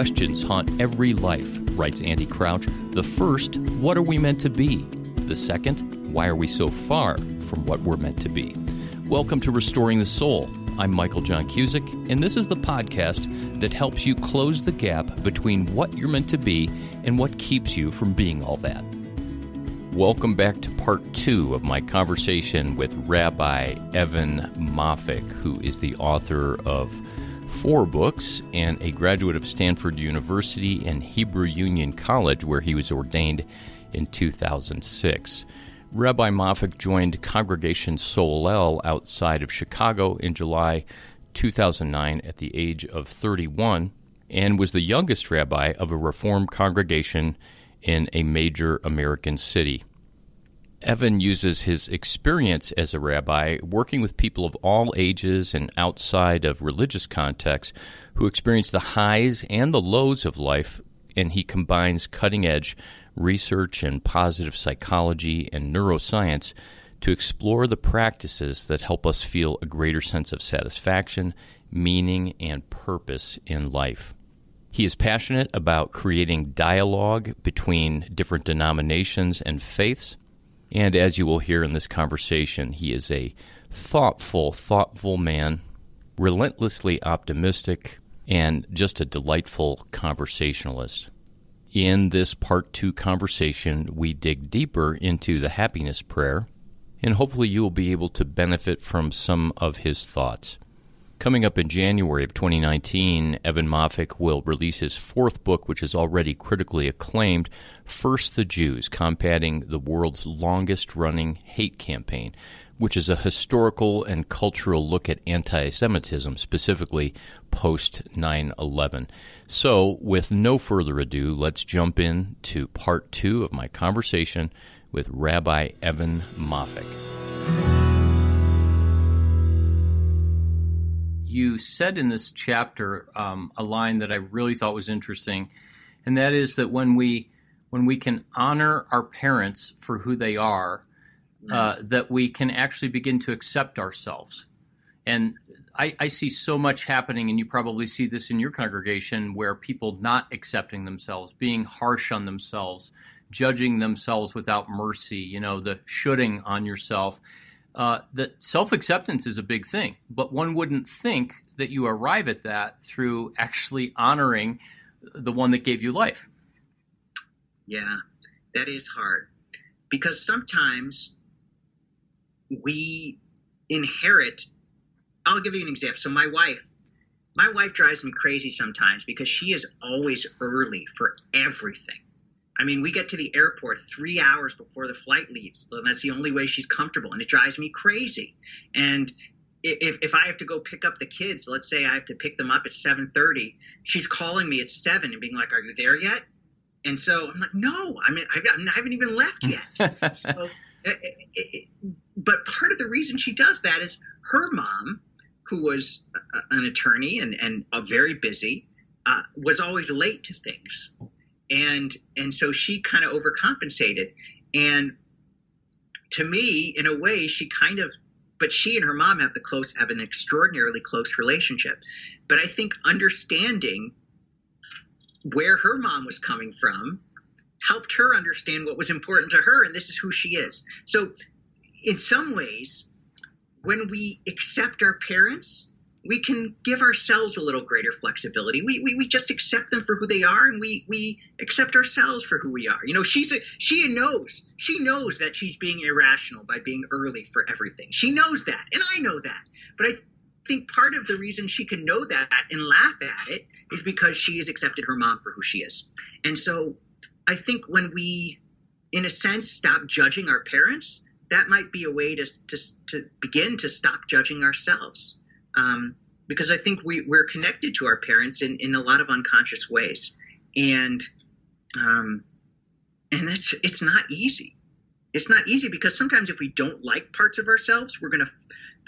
questions haunt every life, writes Andy Crouch. The first, what are we meant to be? The second, why are we so far from what we're meant to be? Welcome to Restoring the Soul. I'm Michael John Cusick, and this is the podcast that helps you close the gap between what you're meant to be and what keeps you from being all that. Welcome back to part two of my conversation with Rabbi Evan Moffic, who is the author of four books and a graduate of Stanford University and Hebrew Union College, where he was ordained in 2006. Rabbi Moffic joined Congregation Solel outside of Chicago in July 2009 at the age of 31 and was the youngest rabbi of a Reformed congregation in a major American city. Evan uses his experience as a rabbi working with people of all ages and outside of religious contexts who experience the highs and the lows of life, and he combines cutting edge research in positive psychology and neuroscience to explore the practices that help us feel a greater sense of satisfaction, meaning, and purpose in life. He is passionate about creating dialogue between different denominations and faiths and as you will hear in this conversation, he is a thoughtful, thoughtful man, relentlessly optimistic, and just a delightful conversationalist. In this part two conversation, we dig deeper into the happiness prayer, and hopefully you will be able to benefit from some of his thoughts. Coming up in January of 2019, Evan Moffic will release his fourth book, which is already critically acclaimed First the Jews Combating the World's Longest Running Hate Campaign, which is a historical and cultural look at anti Semitism, specifically post 9 11. So, with no further ado, let's jump in to part two of my conversation with Rabbi Evan Moffic. You said in this chapter um, a line that I really thought was interesting, and that is that when we when we can honor our parents for who they are, uh, that we can actually begin to accept ourselves. And I, I, see so much happening, and you probably see this in your congregation, where people not accepting themselves, being harsh on themselves, judging themselves without mercy. You know, the shooting on yourself uh, that self acceptance is a big thing, but one wouldn't think that you arrive at that through actually honoring the one that gave you life. Yeah, that is hard because sometimes we inherit. I'll give you an example. So, my wife, my wife drives me crazy sometimes because she is always early for everything. I mean, we get to the airport three hours before the flight leaves. And that's the only way she's comfortable. And it drives me crazy. And if, if I have to go pick up the kids, let's say I have to pick them up at 7:30, she's calling me at 7 and being like, "Are you there yet?" And so I'm like, "No, I mean, I, I haven't even left yet." so, it, it, it, but part of the reason she does that is her mom, who was a, an attorney and and very busy, uh, was always late to things and and so she kind of overcompensated. And to me in a way she kind of but she and her mom have the close have an extraordinarily close relationship. But i think understanding where her mom was coming from helped her understand what was important to her and this is who she is. So in some ways when we accept our parents we can give ourselves a little greater flexibility. We, we, we just accept them for who they are and we, we accept ourselves for who we are. You know, she's a, she knows, she knows that she's being irrational by being early for everything. She knows that. And I know that. But I think part of the reason she can know that and laugh at it is because she has accepted her mom for who she is. And so I think when we, in a sense, stop judging our parents, that might be a way to, to, to begin to stop judging ourselves um, because I think we, we're connected to our parents in, in a lot of unconscious ways. And um, and that's it's not easy. It's not easy because sometimes if we don't like parts of ourselves, we're going to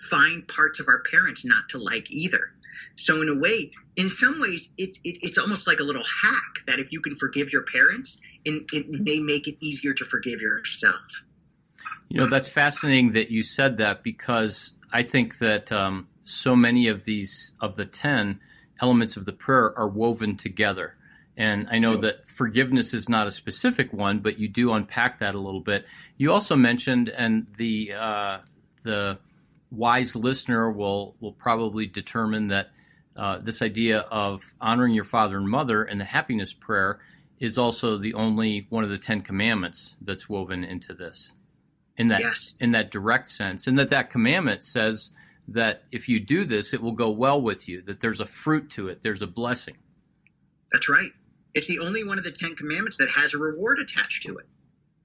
find parts of our parents not to like either. So in a way, in some ways, it, it, it's almost like a little hack that if you can forgive your parents, it, it may make it easier to forgive yourself. You know, that's fascinating that you said that because I think that um, so many of these of the 10 elements of the prayer are woven together And I know that forgiveness is not a specific one, but you do unpack that a little bit. You also mentioned, and the uh, the wise listener will will probably determine that uh, this idea of honoring your father and mother and the happiness prayer is also the only one of the Ten Commandments that's woven into this, in that yes. in that direct sense, and that that commandment says that if you do this, it will go well with you. That there's a fruit to it. There's a blessing. That's right. It's the only one of the Ten Commandments that has a reward attached to it.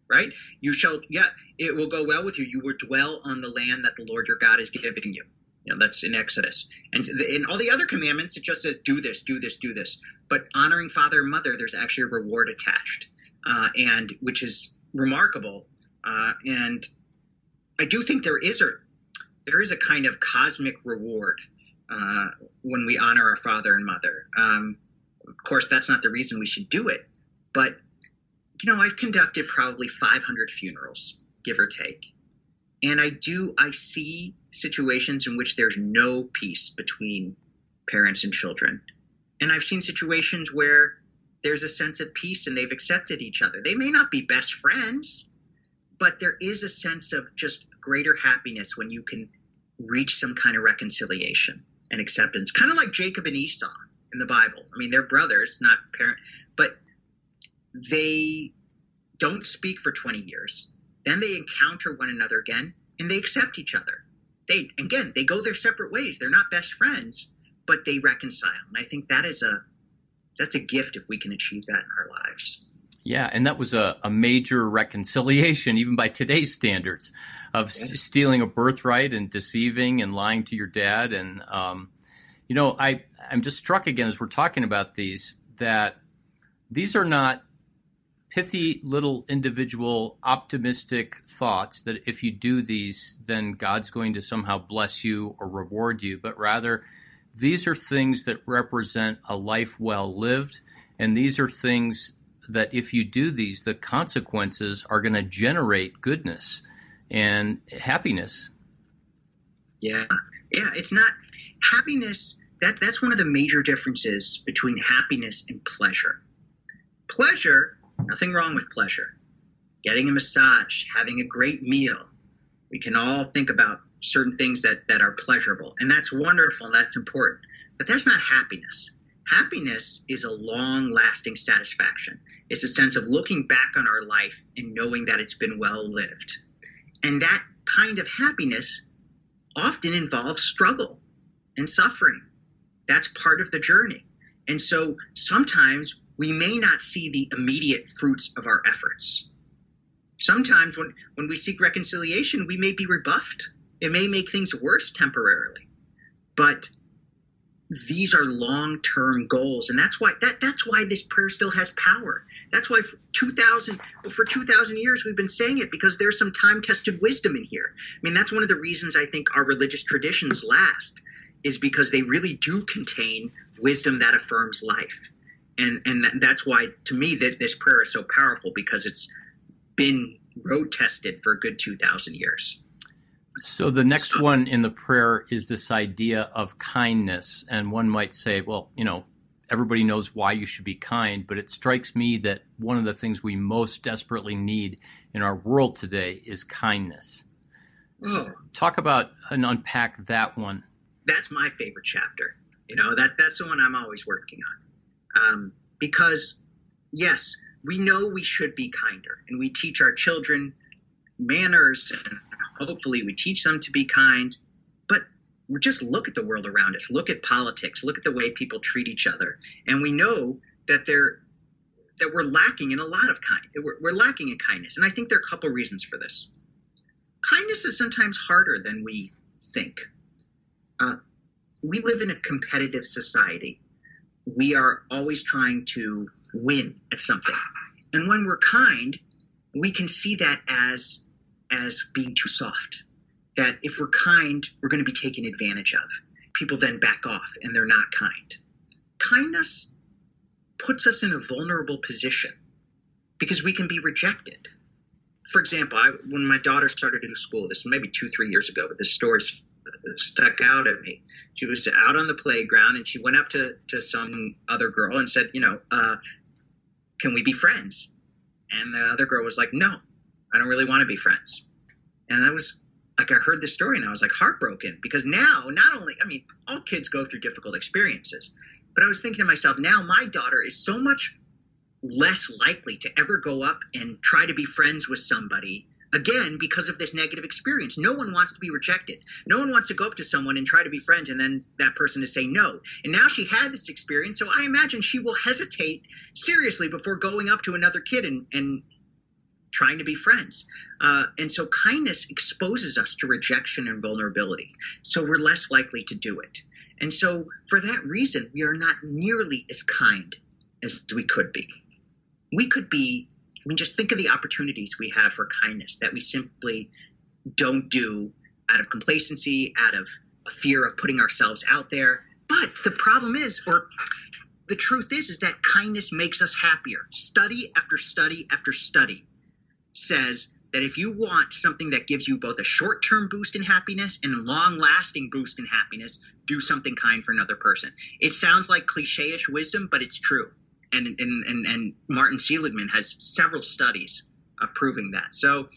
Right? You shall, yeah, it will go well with you. You will dwell on the land that the Lord your God is giving you. You know, that's in Exodus. And in all the other commandments, it just says, do this, do this, do this. But honoring father and mother, there's actually a reward attached, uh, and which is remarkable. Uh, and I do think there is a there is a kind of cosmic reward uh, when we honor our father and mother. Um, of course, that's not the reason we should do it, but you know, I've conducted probably 500 funerals, give or take, and I do I see situations in which there's no peace between parents and children, and I've seen situations where there's a sense of peace and they've accepted each other. They may not be best friends, but there is a sense of just greater happiness when you can reach some kind of reconciliation and acceptance, kind of like Jacob and Esau in the Bible. I mean, they're brothers, not parent, but they don't speak for 20 years. Then they encounter one another again and they accept each other. They again, they go their separate ways. They're not best friends, but they reconcile. And I think that is a that's a gift if we can achieve that in our lives. Yeah, and that was a, a major reconciliation, even by today's standards, of s- stealing a birthright and deceiving and lying to your dad. And um, you know, I I'm just struck again as we're talking about these that these are not pithy little individual optimistic thoughts that if you do these, then God's going to somehow bless you or reward you, but rather these are things that represent a life well lived, and these are things that if you do these, the consequences are going to generate goodness and happiness. Yeah, yeah, it's not happiness. That that's one of the major differences between happiness and pleasure. Pleasure, nothing wrong with pleasure. Getting a massage, having a great meal. We can all think about certain things that, that are pleasurable, and that's wonderful, that's important. But that's not happiness. Happiness is a long lasting satisfaction. It's a sense of looking back on our life and knowing that it's been well lived. And that kind of happiness often involves struggle and suffering. That's part of the journey. And so sometimes we may not see the immediate fruits of our efforts. Sometimes when, when we seek reconciliation, we may be rebuffed. It may make things worse temporarily. But these are long-term goals. And that's why that that's why this prayer still has power. That's why for 2000 for 2000 years we've been saying it because there's some time-tested wisdom in here. I mean that's one of the reasons i think our religious traditions last is because they really do contain wisdom that affirms life. And and that's why to me that this prayer is so powerful because it's been road tested for a good 2000 years so the next one in the prayer is this idea of kindness. And one might say, well, you know, everybody knows why you should be kind, but it strikes me that one of the things we most desperately need in our world today is kindness. So talk about and unpack that one. That's my favorite chapter. You know, that that's the one I'm always working on. Um, because yes, we know we should be kinder and we teach our children manners and hopefully we teach them to be kind. But we just look at the world around us look at politics look at the way people treat each other and we know that they're that we're lacking in a lot of kind we're, we're lacking in kindness. And i think there are a couple reasons for this. Kindness is sometimes harder than we think. Uh, we live in a competitive society. We are always trying to win at something. And when we're kind we can see that as as being too soft. That if we're kind, we're going to be taken advantage of. People then back off and they're not kind. Kindness puts us in a vulnerable position because we can be rejected. For example, I, when my daughter started in school, this maybe two, three years ago, but this story stuck out at me. She was out on the playground and she went up to, to some other girl and said, you know, uh, can we be friends? And the other girl was like, no, I don't really want to be friends. And that was like, I heard this story and I was like heartbroken because now, not only, I mean, all kids go through difficult experiences, but I was thinking to myself, now my daughter is so much less likely to ever go up and try to be friends with somebody again because of this negative experience. No one wants to be rejected. No one wants to go up to someone and try to be friends and then that person to say no. And now she had this experience, so I imagine she will hesitate seriously before going up to another kid and, and trying to be friends. Uh, and so kindness exposes us to rejection and vulnerability. So we're less likely to do it. And so for that reason, we are not nearly as kind as we could be. We could be I mean, just think of the opportunities we have for kindness that we simply don't do out of complacency, out of a fear of putting ourselves out there. But the problem is, or the truth is, is that kindness makes us happier. Study after study after study says that if you want something that gives you both a short term boost in happiness and a long lasting boost in happiness, do something kind for another person. It sounds like cliche ish wisdom, but it's true and and and, and Martin Seligman has several studies of proving that. So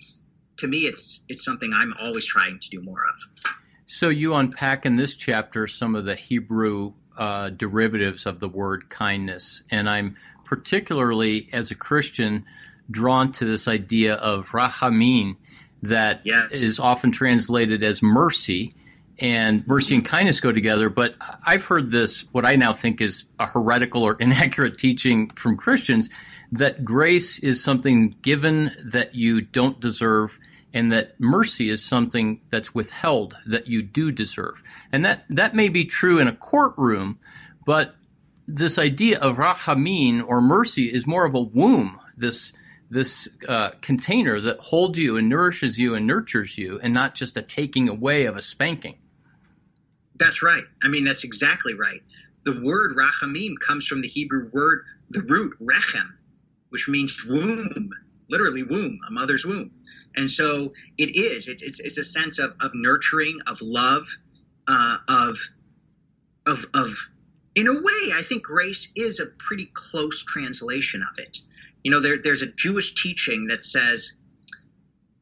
to me, it's it's something I'm always trying to do more of. So you unpack in this chapter some of the Hebrew uh, derivatives of the word kindness, and I'm particularly as a Christian drawn to this idea of rachamim that yes. is often translated as mercy and mercy and kindness go together. But I've heard this, what I now think is a heretical or inaccurate teaching from Christians, that grace is something given that you don't deserve, and that mercy is something that's withheld that you do deserve. And that, that may be true in a courtroom, but this idea of rachamim or mercy is more of a womb, this this uh, container that holds you and nourishes you and nurtures you, and not just a taking away of a spanking. That's right. I mean, that's exactly right. The word rachamim comes from the Hebrew word, the root rechem, which means womb, literally womb, a mother's womb. And so it is. It's it's, it's a sense of, of nurturing, of love, uh, of of of. In a way, I think grace is a pretty close translation of it. You know, there, there's a Jewish teaching that says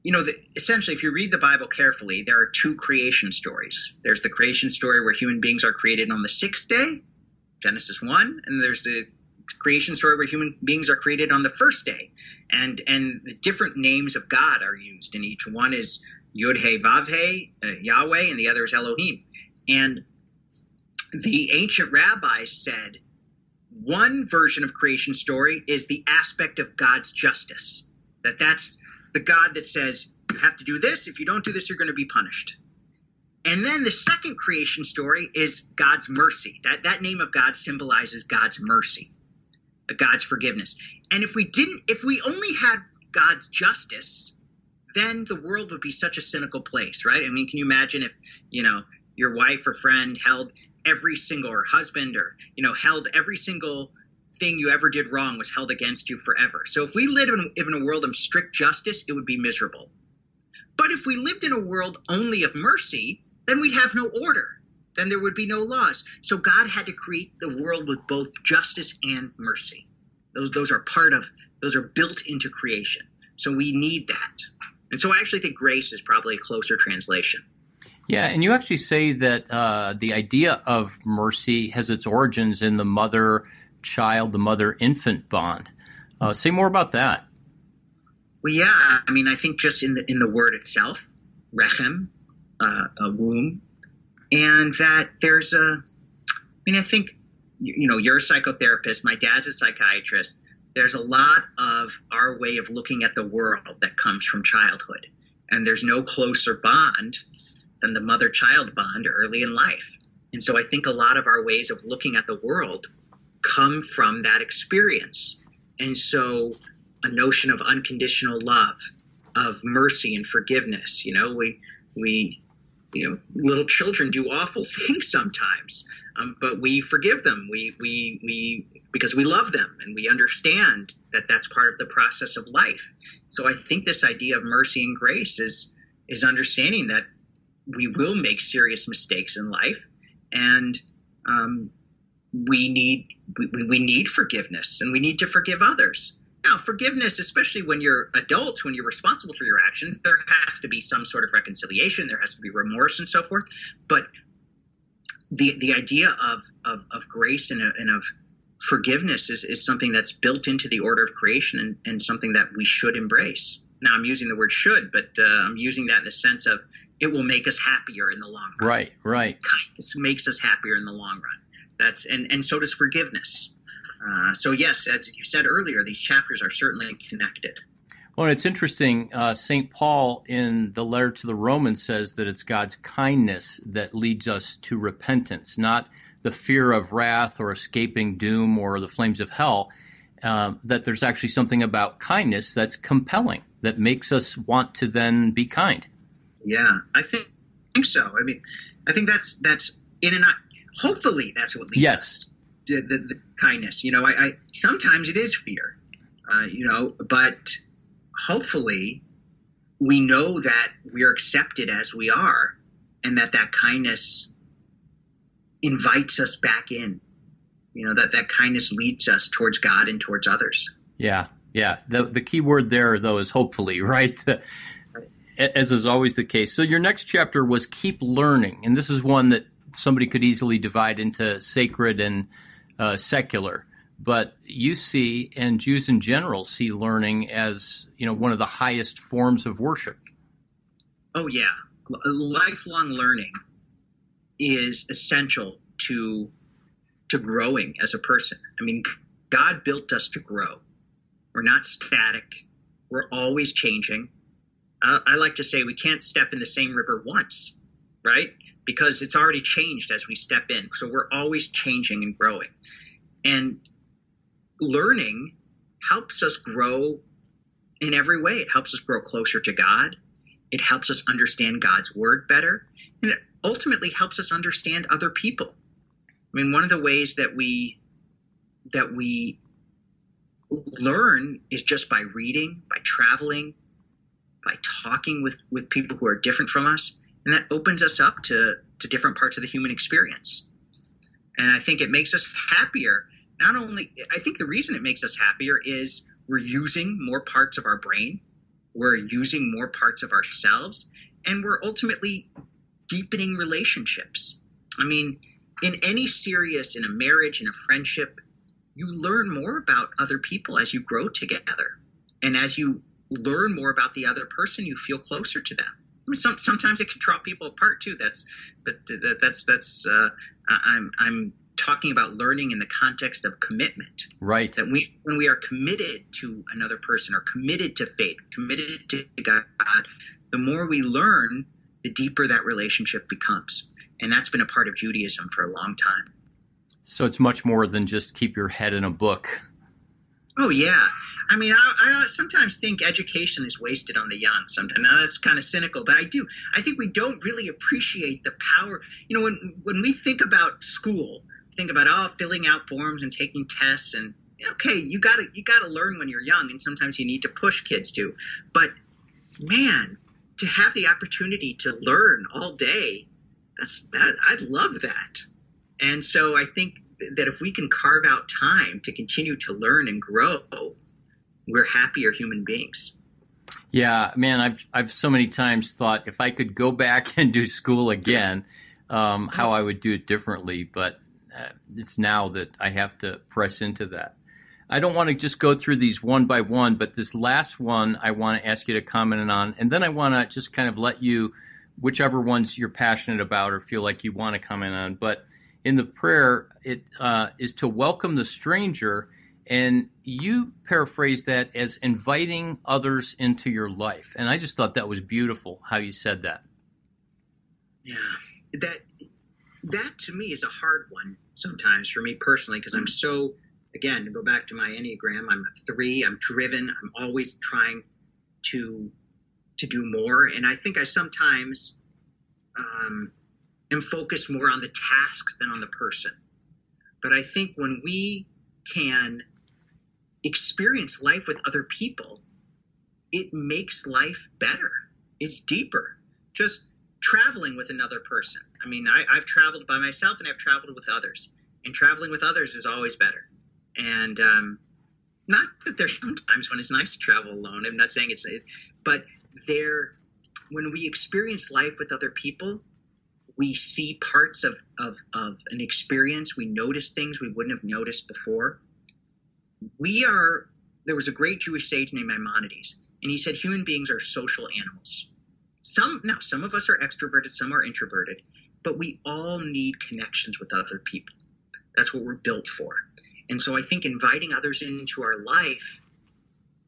you know, the, essentially, if you read the Bible carefully, there are two creation stories. There's the creation story where human beings are created on the sixth day, Genesis 1, and there's the creation story where human beings are created on the first day. And and the different names of God are used, and each one is Yud He Vav He, uh, Yahweh, and the other is Elohim. And the ancient rabbis said one version of creation story is the aspect of God's justice. That that's the God that says, you have to do this. If you don't do this, you're going to be punished. And then the second creation story is God's mercy. That, that name of God symbolizes God's mercy, uh, God's forgiveness. And if we didn't, if we only had God's justice, then the world would be such a cynical place, right? I mean, can you imagine if, you know, your wife or friend held every single, or husband, or, you know, held every single thing you ever did wrong was held against you forever. So if we lived in, in a world of strict justice, it would be miserable. But if we lived in a world only of mercy, then we'd have no order. Then there would be no laws. So God had to create the world with both justice and mercy. Those, those are part of, those are built into creation. So we need that. And so I actually think grace is probably a closer translation. Yeah, and you actually say that uh, the idea of mercy has its origins in the mother child, the mother infant bond. Uh, say more about that. Well, yeah, I mean, I think just in the in the word itself, rechem, uh, a womb, and that there's a. I mean, I think you know you're a psychotherapist. My dad's a psychiatrist. There's a lot of our way of looking at the world that comes from childhood, and there's no closer bond than the mother-child bond early in life. And so I think a lot of our ways of looking at the world come from that experience. And so a notion of unconditional love, of mercy and forgiveness, you know, we, we, you know, little children do awful things sometimes, um, but we forgive them. We, we, we, because we love them and we understand that that's part of the process of life. So I think this idea of mercy and grace is, is understanding that we will make serious mistakes in life, and um, we need we, we need forgiveness, and we need to forgive others. Now, forgiveness, especially when you're adults, when you're responsible for your actions, there has to be some sort of reconciliation. There has to be remorse and so forth. But the the idea of of, of grace and, and of forgiveness is, is something that's built into the order of creation and, and something that we should embrace. Now, I'm using the word should, but uh, I'm using that in the sense of it will make us happier in the long run. Right, right. Kindness makes us happier in the long run. That's and and so does forgiveness. Uh, so yes, as you said earlier, these chapters are certainly connected. Well, it's interesting. Uh, St. Paul in the letter to the Romans says that it's God's kindness that leads us to repentance, not the fear of wrath or escaping doom or the flames of hell. Uh, that there's actually something about kindness that's compelling, that makes us want to then be kind. Yeah, I think, I think so. I mean, I think that's that's in and out. Hopefully, that's what leads yes. us to the, the kindness. You know, I, I sometimes it is fear. Uh, you know, but hopefully we know that we are accepted as we are, and that that kindness invites us back in. You know that that kindness leads us towards God and towards others. Yeah, yeah. The the key word there though is hopefully, right? As is always the case. So your next chapter was keep learning, and this is one that somebody could easily divide into sacred and uh, secular. But you see, and Jews in general see learning as you know one of the highest forms of worship. Oh yeah, lifelong learning is essential to to growing as a person. I mean, God built us to grow. We're not static. We're always changing. I like to say we can't step in the same river once, right? Because it's already changed as we step in. So we're always changing and growing. And learning helps us grow in every way. It helps us grow closer to God. It helps us understand God's word better. And it ultimately helps us understand other people. I mean, one of the ways that we that we learn is just by reading, by traveling, by talking with, with people who are different from us. And that opens us up to, to different parts of the human experience. And I think it makes us happier. Not only, I think the reason it makes us happier is we're using more parts of our brain, we're using more parts of ourselves, and we're ultimately deepening relationships. I mean, in any serious, in a marriage, in a friendship, you learn more about other people as you grow together. And as you learn more about the other person, you feel closer to them. I mean, some, sometimes it can draw people apart too. That's, but that, that's that's. Uh, I'm I'm talking about learning in the context of commitment. Right. That we when we are committed to another person or committed to faith, committed to God, the more we learn, the deeper that relationship becomes. And that's been a part of Judaism for a long time. So it's much more than just keep your head in a book. Oh yeah. I mean, I, I sometimes think education is wasted on the young. Sometimes now that's kind of cynical, but I do. I think we don't really appreciate the power. You know, when when we think about school, think about oh, filling out forms and taking tests, and okay, you got to you got to learn when you're young, and sometimes you need to push kids to. But man, to have the opportunity to learn all day, that's that. I love that. And so I think that if we can carve out time to continue to learn and grow, we're happier human beings. Yeah, man, I've I've so many times thought if I could go back and do school again, um, how I would do it differently. But uh, it's now that I have to press into that. I don't want to just go through these one by one, but this last one I want to ask you to comment on, and then I want to just kind of let you, whichever ones you're passionate about or feel like you want to comment on. But in the prayer, it uh, is to welcome the stranger, and you paraphrase that as inviting others into your life. And I just thought that was beautiful how you said that. Yeah, that that to me is a hard one sometimes for me personally because I'm so again, to go back to my Enneagram, I'm a three, I'm driven, I'm always trying to to do more. And I think I sometimes um, am focused more on the task than on the person. But I think when we can experience life with other people, it makes life better. It's deeper. Just traveling with another person. I mean, I, I've traveled by myself and I've traveled with others, and traveling with others is always better. And um, not that there's sometimes when it's nice to travel alone. I'm not saying it's, but there, when we experience life with other people, we see parts of, of, of an experience. We notice things we wouldn't have noticed before. We are, there was a great Jewish sage named Maimonides, and he said human beings are social animals. Some, now, some of us are extroverted, some are introverted, but we all need connections with other people. That's what we're built for. And so I think inviting others into our life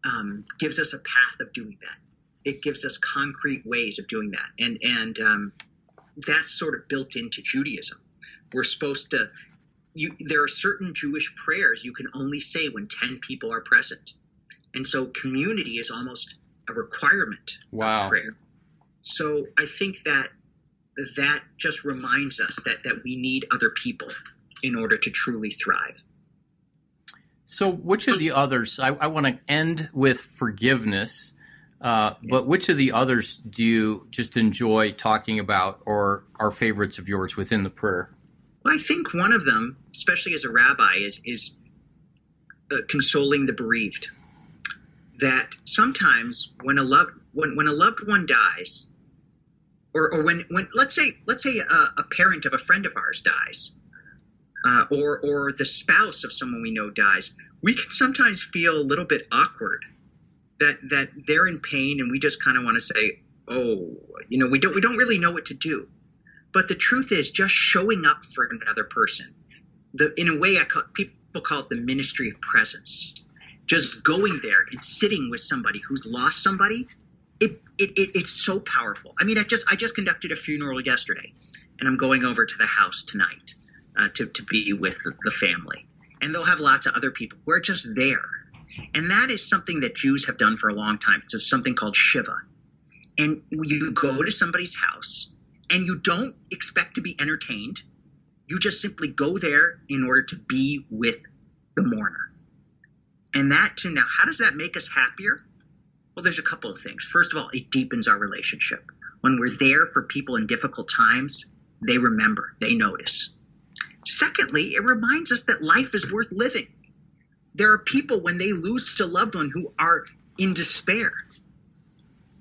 um, gives us a path of doing that. It gives us concrete ways of doing that. And, and, um, that's sort of built into Judaism. We're supposed to, you, there are certain Jewish prayers you can only say when 10 people are present. And so community is almost a requirement wow. prayer. So I think that that just reminds us that, that we need other people in order to truly thrive. So, which of the others, I, I want to end with forgiveness uh, but which of the others do you just enjoy talking about or are favorites of yours within the prayer? Well, I think one of them, especially as a rabbi, is, is uh, consoling the bereaved. That sometimes when a loved when, when a loved one dies, or, or when, when let's say let's say a, a parent of a friend of ours dies, uh, or or the spouse of someone we know dies, we can sometimes feel a little bit awkward that that they're in pain and we just kind of want to say, oh, you know, we don't we don't really know what to do. But the truth is, just showing up for another person, the in a way, I call, people call it the ministry of presence. Just going there and sitting with somebody who's lost somebody, it, it, it it's so powerful. I mean, I just I just conducted a funeral yesterday, and I'm going over to the house tonight uh, to to be with the family, and they'll have lots of other people. We're just there and that is something that Jews have done for a long time. It's something called Shiva. And you go to somebody's house and you don't expect to be entertained. You just simply go there in order to be with the mourner. And that, too, now, how does that make us happier? Well, there's a couple of things. First of all, it deepens our relationship. When we're there for people in difficult times, they remember, they notice. Secondly, it reminds us that life is worth living there are people when they lose a loved one who are in despair.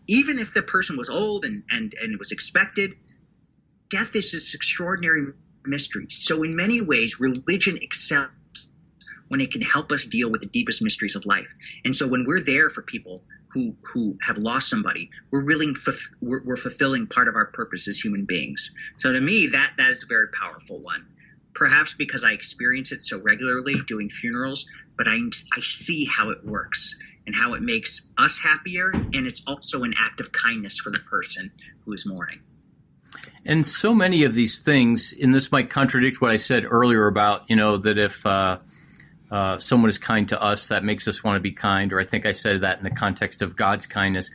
Even if the person was old and, and, and was expected, death is this extraordinary mystery. So, in many ways, religion excels when it can help us deal with the deepest mysteries of life. And so, when we're there for people who who have lost somebody, we're really we're, we're fulfilling part of our purpose as human beings. So, to me, that that is a very powerful one perhaps because I experience it so regularly doing funerals, but I, I see how it works and how it makes us happier. And it's also an act of kindness for the person who is mourning. And so many of these things, and this might contradict what I said earlier about, you know, that if uh, uh, someone is kind to us, that makes us want to be kind, or I think I said that in the context of God's kindness.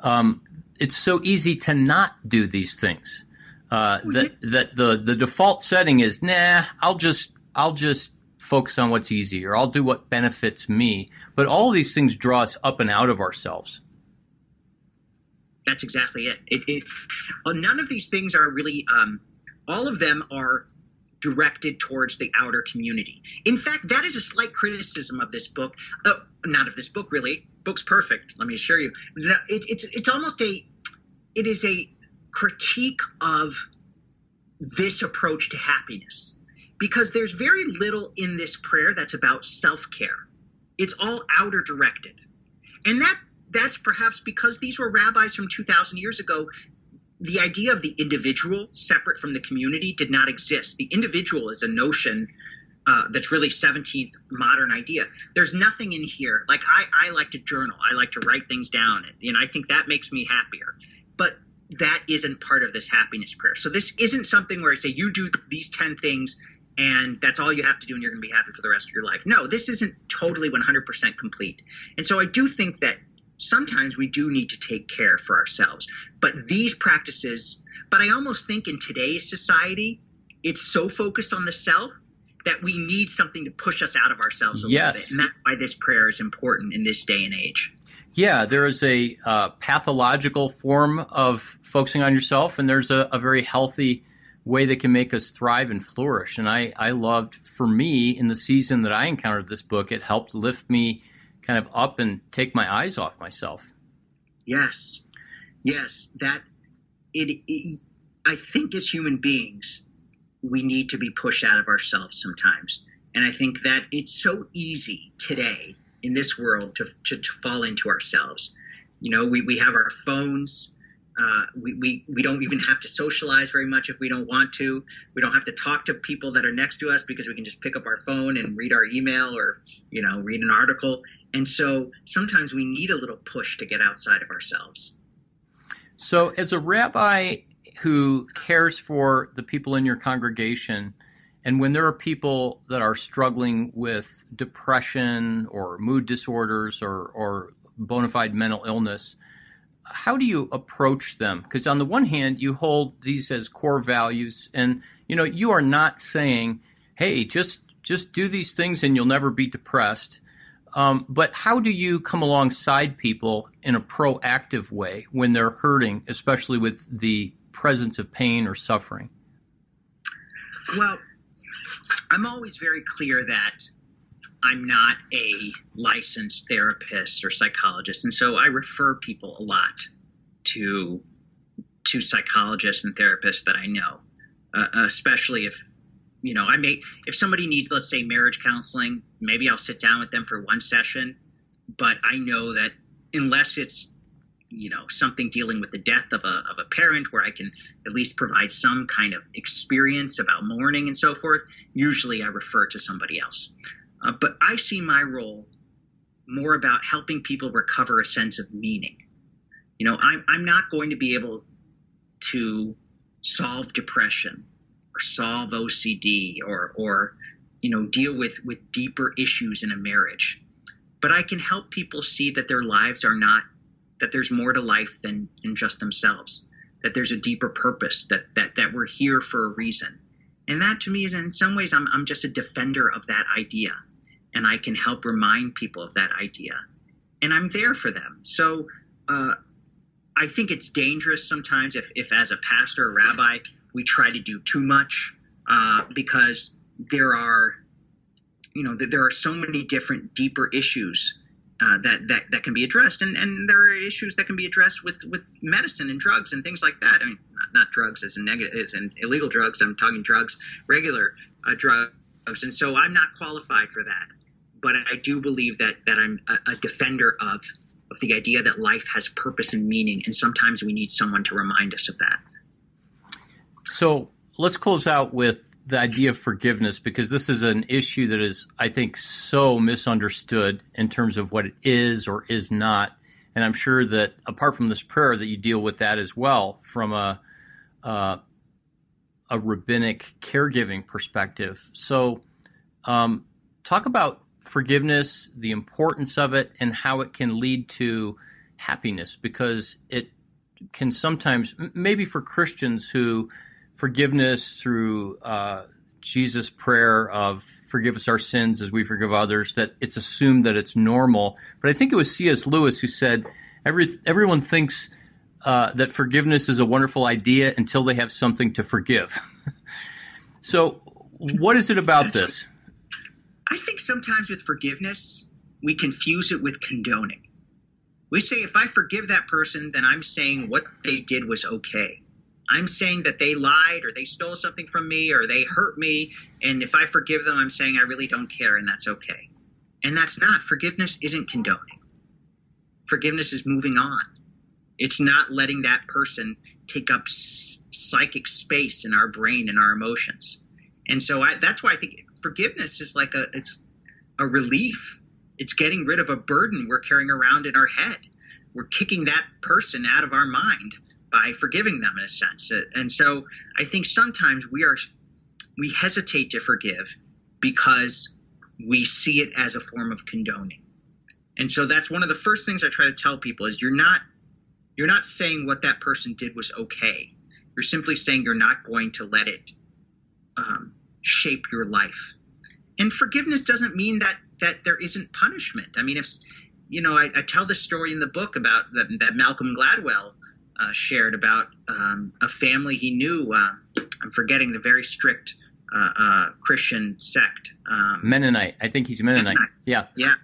Um, it's so easy to not do these things uh, that that the the default setting is nah. I'll just I'll just focus on what's easy, or I'll do what benefits me. But all these things draw us up and out of ourselves. That's exactly it. it, it uh, none of these things are really. Um, all of them are directed towards the outer community. In fact, that is a slight criticism of this book. Uh, not of this book, really. Book's perfect. Let me assure you. It, it's it's almost a. It is a critique of this approach to happiness because there's very little in this prayer that's about self-care. It's all outer directed. And that that's perhaps because these were rabbis from 2000 years ago the idea of the individual separate from the community did not exist. The individual is a notion uh, that's really 17th modern idea. There's nothing in here. Like I, I like to journal. I like to write things down, and, you know, I think that makes me happier. But that isn't part of this happiness prayer. So this isn't something where I say you do these 10 things and that's all you have to do and you're going to be happy for the rest of your life. No, this isn't totally 100% complete. And so I do think that sometimes we do need to take care for ourselves. But these practices, but I almost think in today's society, it's so focused on the self that we need something to push us out of ourselves a yes. little bit. And that's why this prayer is important in this day and age. Yeah, there is a uh, pathological form of focusing on yourself, and there's a, a very healthy way that can make us thrive and flourish. And I, I loved, for me, in the season that I encountered this book, it helped lift me kind of up and take my eyes off myself. Yes, yes, that it, it I think as human beings, we need to be pushed out of ourselves sometimes. And I think that it's so easy today in this world to, to, to fall into ourselves. You know, we, we have our phones. Uh, we, we, we don't even have to socialize very much if we don't want to. We don't have to talk to people that are next to us because we can just pick up our phone and read our email or, you know, read an article. And so sometimes we need a little push to get outside of ourselves. So, as a rabbi who cares for the people in your congregation, and when there are people that are struggling with depression or mood disorders or, or bona fide mental illness, how do you approach them? Because on the one hand, you hold these as core values, and you know you are not saying, "Hey, just just do these things and you'll never be depressed." Um, but how do you come alongside people in a proactive way when they're hurting, especially with the presence of pain or suffering? Well, I'm always very clear that I'm not a licensed therapist or psychologist, and so I refer people a lot to to psychologists and therapists that I know, uh, especially if you know I may if somebody needs, let's say, marriage counseling, maybe I'll sit down with them for one session, but I know that unless it's you know something dealing with the death of a, of a parent where i can at least provide some kind of experience about mourning and so forth usually i refer to somebody else uh, but i see my role more about helping people recover a sense of meaning you know I'm, I'm not going to be able to solve depression or solve ocd or or you know deal with with deeper issues in a marriage but i can help people see that their lives are not that there's more to life than in just themselves, that there's a deeper purpose, that that that we're here for a reason. And that to me is in some ways I'm I'm just a defender of that idea. And I can help remind people of that idea. And I'm there for them. So uh, I think it's dangerous sometimes if, if as a pastor or rabbi we try to do too much uh, because there are you know there are so many different deeper issues uh, that, that that can be addressed, and and there are issues that can be addressed with with medicine and drugs and things like that. I mean, not, not drugs as in negative as in illegal drugs. I'm talking drugs, regular uh, drugs, and so I'm not qualified for that. But I do believe that that I'm a, a defender of of the idea that life has purpose and meaning, and sometimes we need someone to remind us of that. So let's close out with the idea of forgiveness because this is an issue that is, I think, so misunderstood in terms of what it is or is not. And I'm sure that apart from this prayer, that you deal with that as well from a uh, a rabbinic caregiving perspective. So, um, talk about forgiveness, the importance of it, and how it can lead to happiness because it can sometimes, maybe for Christians who forgiveness through uh, Jesus' prayer of forgive us our sins as we forgive others, that it's assumed that it's normal. But I think it was C.S. Lewis who said, Every, everyone thinks uh, that forgiveness is a wonderful idea until they have something to forgive. so, what is it about this? I think sometimes with forgiveness, we confuse it with condoning. We say, if I forgive that person, then I'm saying what they did was okay. I'm saying that they lied or they stole something from me or they hurt me. And if I forgive them, I'm saying I really don't care and that's okay. And that's not. Forgiveness isn't condoning. Forgiveness is moving on. It's not letting that person take up psychic space in our brain and our emotions. And so I, that's why I think forgiveness is like a it's a relief. It's getting rid of a burden we're carrying around in our head. We're kicking that person out of our mind by forgiving them in a sense. And so I think sometimes we are we hesitate to forgive because we see it as a form of condoning. And so that's one of the first things I try to tell people is you're not you're not saying what that person did was okay. You're simply saying you're not going to let it um, shape your life. And forgiveness doesn't mean that that there isn't punishment. I mean, if you know, I, I tell the story in the book about that, that Malcolm Gladwell uh, shared about um, a family he knew. Uh, I'm forgetting the very strict uh, uh, Christian sect. Um, Mennonite. I think he's Mennonite. Mennonite. Yeah. Yeah.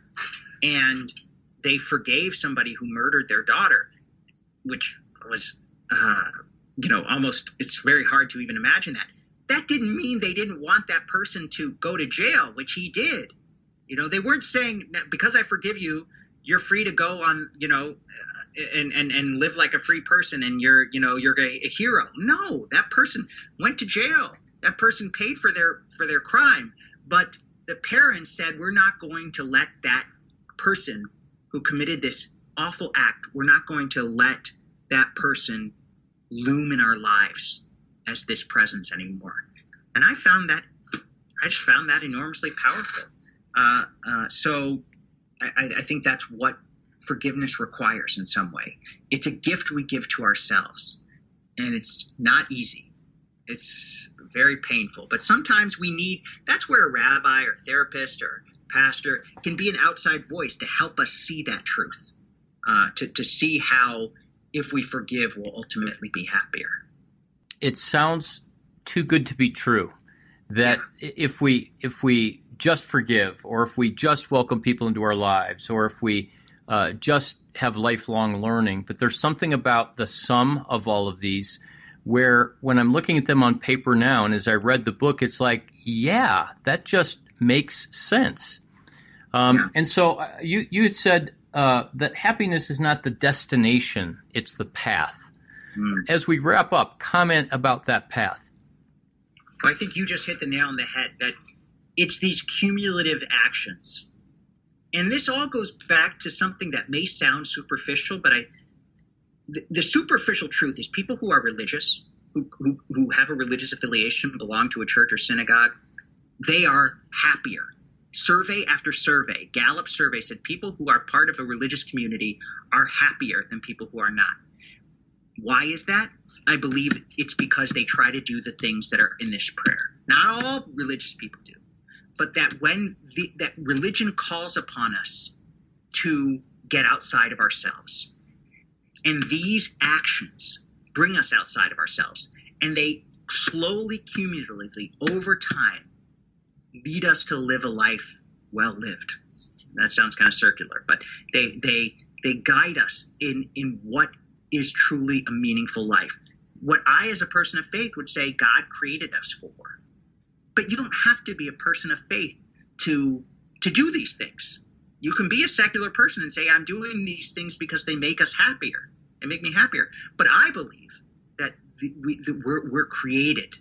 And they forgave somebody who murdered their daughter, which was, uh, you know, almost, it's very hard to even imagine that. That didn't mean they didn't want that person to go to jail, which he did. You know, they weren't saying, because I forgive you, you're free to go on, you know, uh, and, and, and live like a free person and you're, you know, you're a, a hero. No, that person went to jail. That person paid for their, for their crime. But the parents said, we're not going to let that person who committed this awful act, we're not going to let that person loom in our lives as this presence anymore. And I found that, I just found that enormously powerful. Uh, uh, so I, I think that's what forgiveness requires in some way. It's a gift we give to ourselves, and it's not easy. It's very painful, but sometimes we need that's where a rabbi or therapist or pastor can be an outside voice to help us see that truth, uh, to, to see how if we forgive, we'll ultimately be happier. It sounds too good to be true that yeah. if we if we just forgive, or if we just welcome people into our lives, or if we uh, just have lifelong learning. But there's something about the sum of all of these where when I'm looking at them on paper now, and as I read the book, it's like, yeah, that just makes sense. Um, yeah. And so uh, you you said uh, that happiness is not the destination; it's the path. Mm. As we wrap up, comment about that path. I think you just hit the nail on the head. That it's these cumulative actions. And this all goes back to something that may sound superficial, but I the, the superficial truth is people who are religious, who, who, who have a religious affiliation, belong to a church or synagogue, they are happier. Survey after survey, Gallup survey said people who are part of a religious community are happier than people who are not. Why is that? I believe it's because they try to do the things that are in this prayer. Not all religious people do but that when the, that religion calls upon us to get outside of ourselves, and these actions bring us outside of ourselves, and they slowly, cumulatively, over time, lead us to live a life well lived. That sounds kind of circular, but they they they guide us in in what is truly a meaningful life. What I, as a person of faith, would say God created us for but you don't have to be a person of faith to to do these things. You can be a secular person and say, I'm doing these things because they make us happier. They make me happier. But I believe that we, that we're, we're created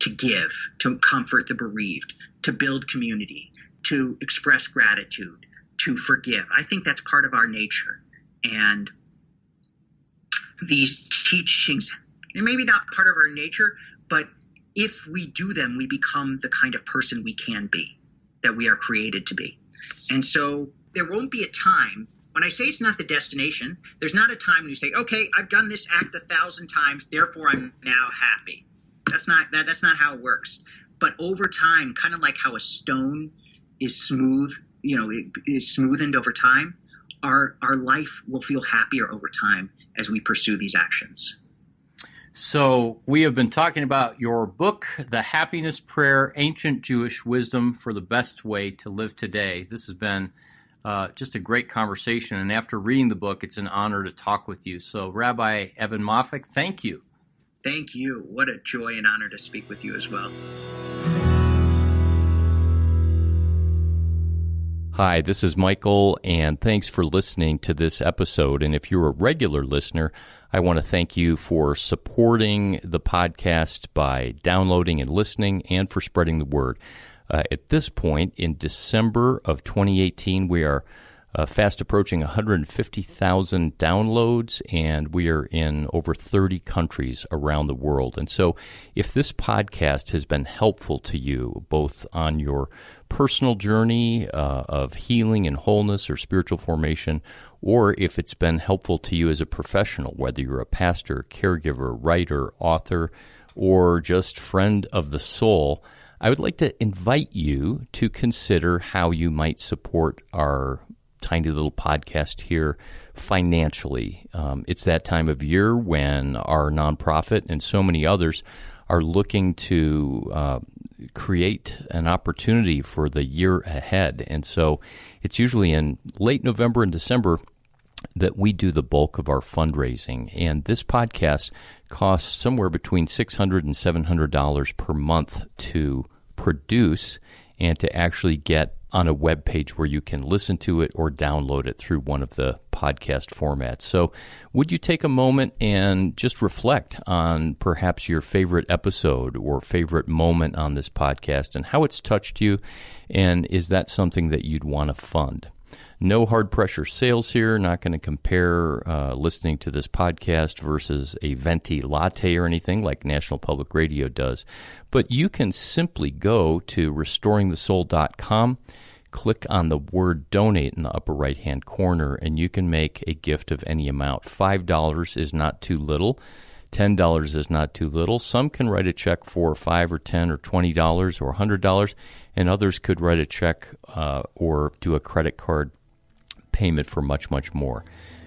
to give, to comfort the bereaved, to build community, to express gratitude, to forgive. I think that's part of our nature. And these teachings, maybe not part of our nature, but if we do them, we become the kind of person we can be, that we are created to be. And so there won't be a time when I say it's not the destination, there's not a time when you say, okay, I've done this act a thousand times, therefore I'm now happy. That's not that, that's not how it works. But over time, kind of like how a stone is smooth, you know, it is smoothened over time, our our life will feel happier over time as we pursue these actions. So, we have been talking about your book, The Happiness Prayer Ancient Jewish Wisdom for the Best Way to Live Today. This has been uh, just a great conversation. And after reading the book, it's an honor to talk with you. So, Rabbi Evan Moffic, thank you. Thank you. What a joy and honor to speak with you as well. Hi, this is Michael, and thanks for listening to this episode. And if you're a regular listener, I want to thank you for supporting the podcast by downloading and listening and for spreading the word. Uh, at this point in December of 2018, we are uh, fast approaching 150,000 downloads, and we are in over 30 countries around the world. And so, if this podcast has been helpful to you, both on your personal journey uh, of healing and wholeness or spiritual formation, or if it's been helpful to you as a professional, whether you're a pastor, caregiver, writer, author, or just friend of the soul, I would like to invite you to consider how you might support our tiny little podcast here financially. Um, it's that time of year when our nonprofit and so many others are looking to uh, create an opportunity for the year ahead. And so it's usually in late November and December that we do the bulk of our fundraising. And this podcast costs somewhere between $600 and $700 per month to produce and to actually get on a web page where you can listen to it or download it through one of the podcast format. So, would you take a moment and just reflect on perhaps your favorite episode or favorite moment on this podcast and how it's touched you? And is that something that you'd want to fund? No hard pressure sales here. Not going to compare uh, listening to this podcast versus a venti latte or anything like National Public Radio does. But you can simply go to restoringthesoul.com, click on the word donate in the upper right hand corner, and you can make a gift of any amount. $5 is not too little. $10 is not too little. Some can write a check for 5 or 10 or $20 or $100, and others could write a check uh, or do a credit card payment for much, much more.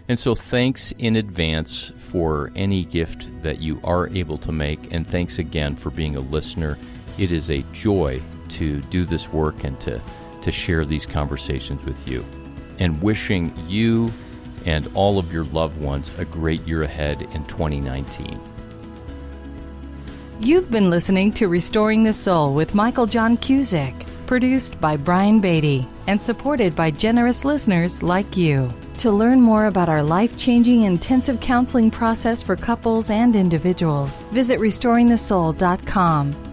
And so, thanks in advance for any gift that you are able to make. And thanks again for being a listener. It is a joy to do this work and to, to share these conversations with you. And wishing you and all of your loved ones a great year ahead in 2019. You've been listening to Restoring the Soul with Michael John Cusick produced by Brian Beatty and supported by generous listeners like you. To learn more about our life changing intensive counseling process for couples and individuals, visit restoringthesoul.com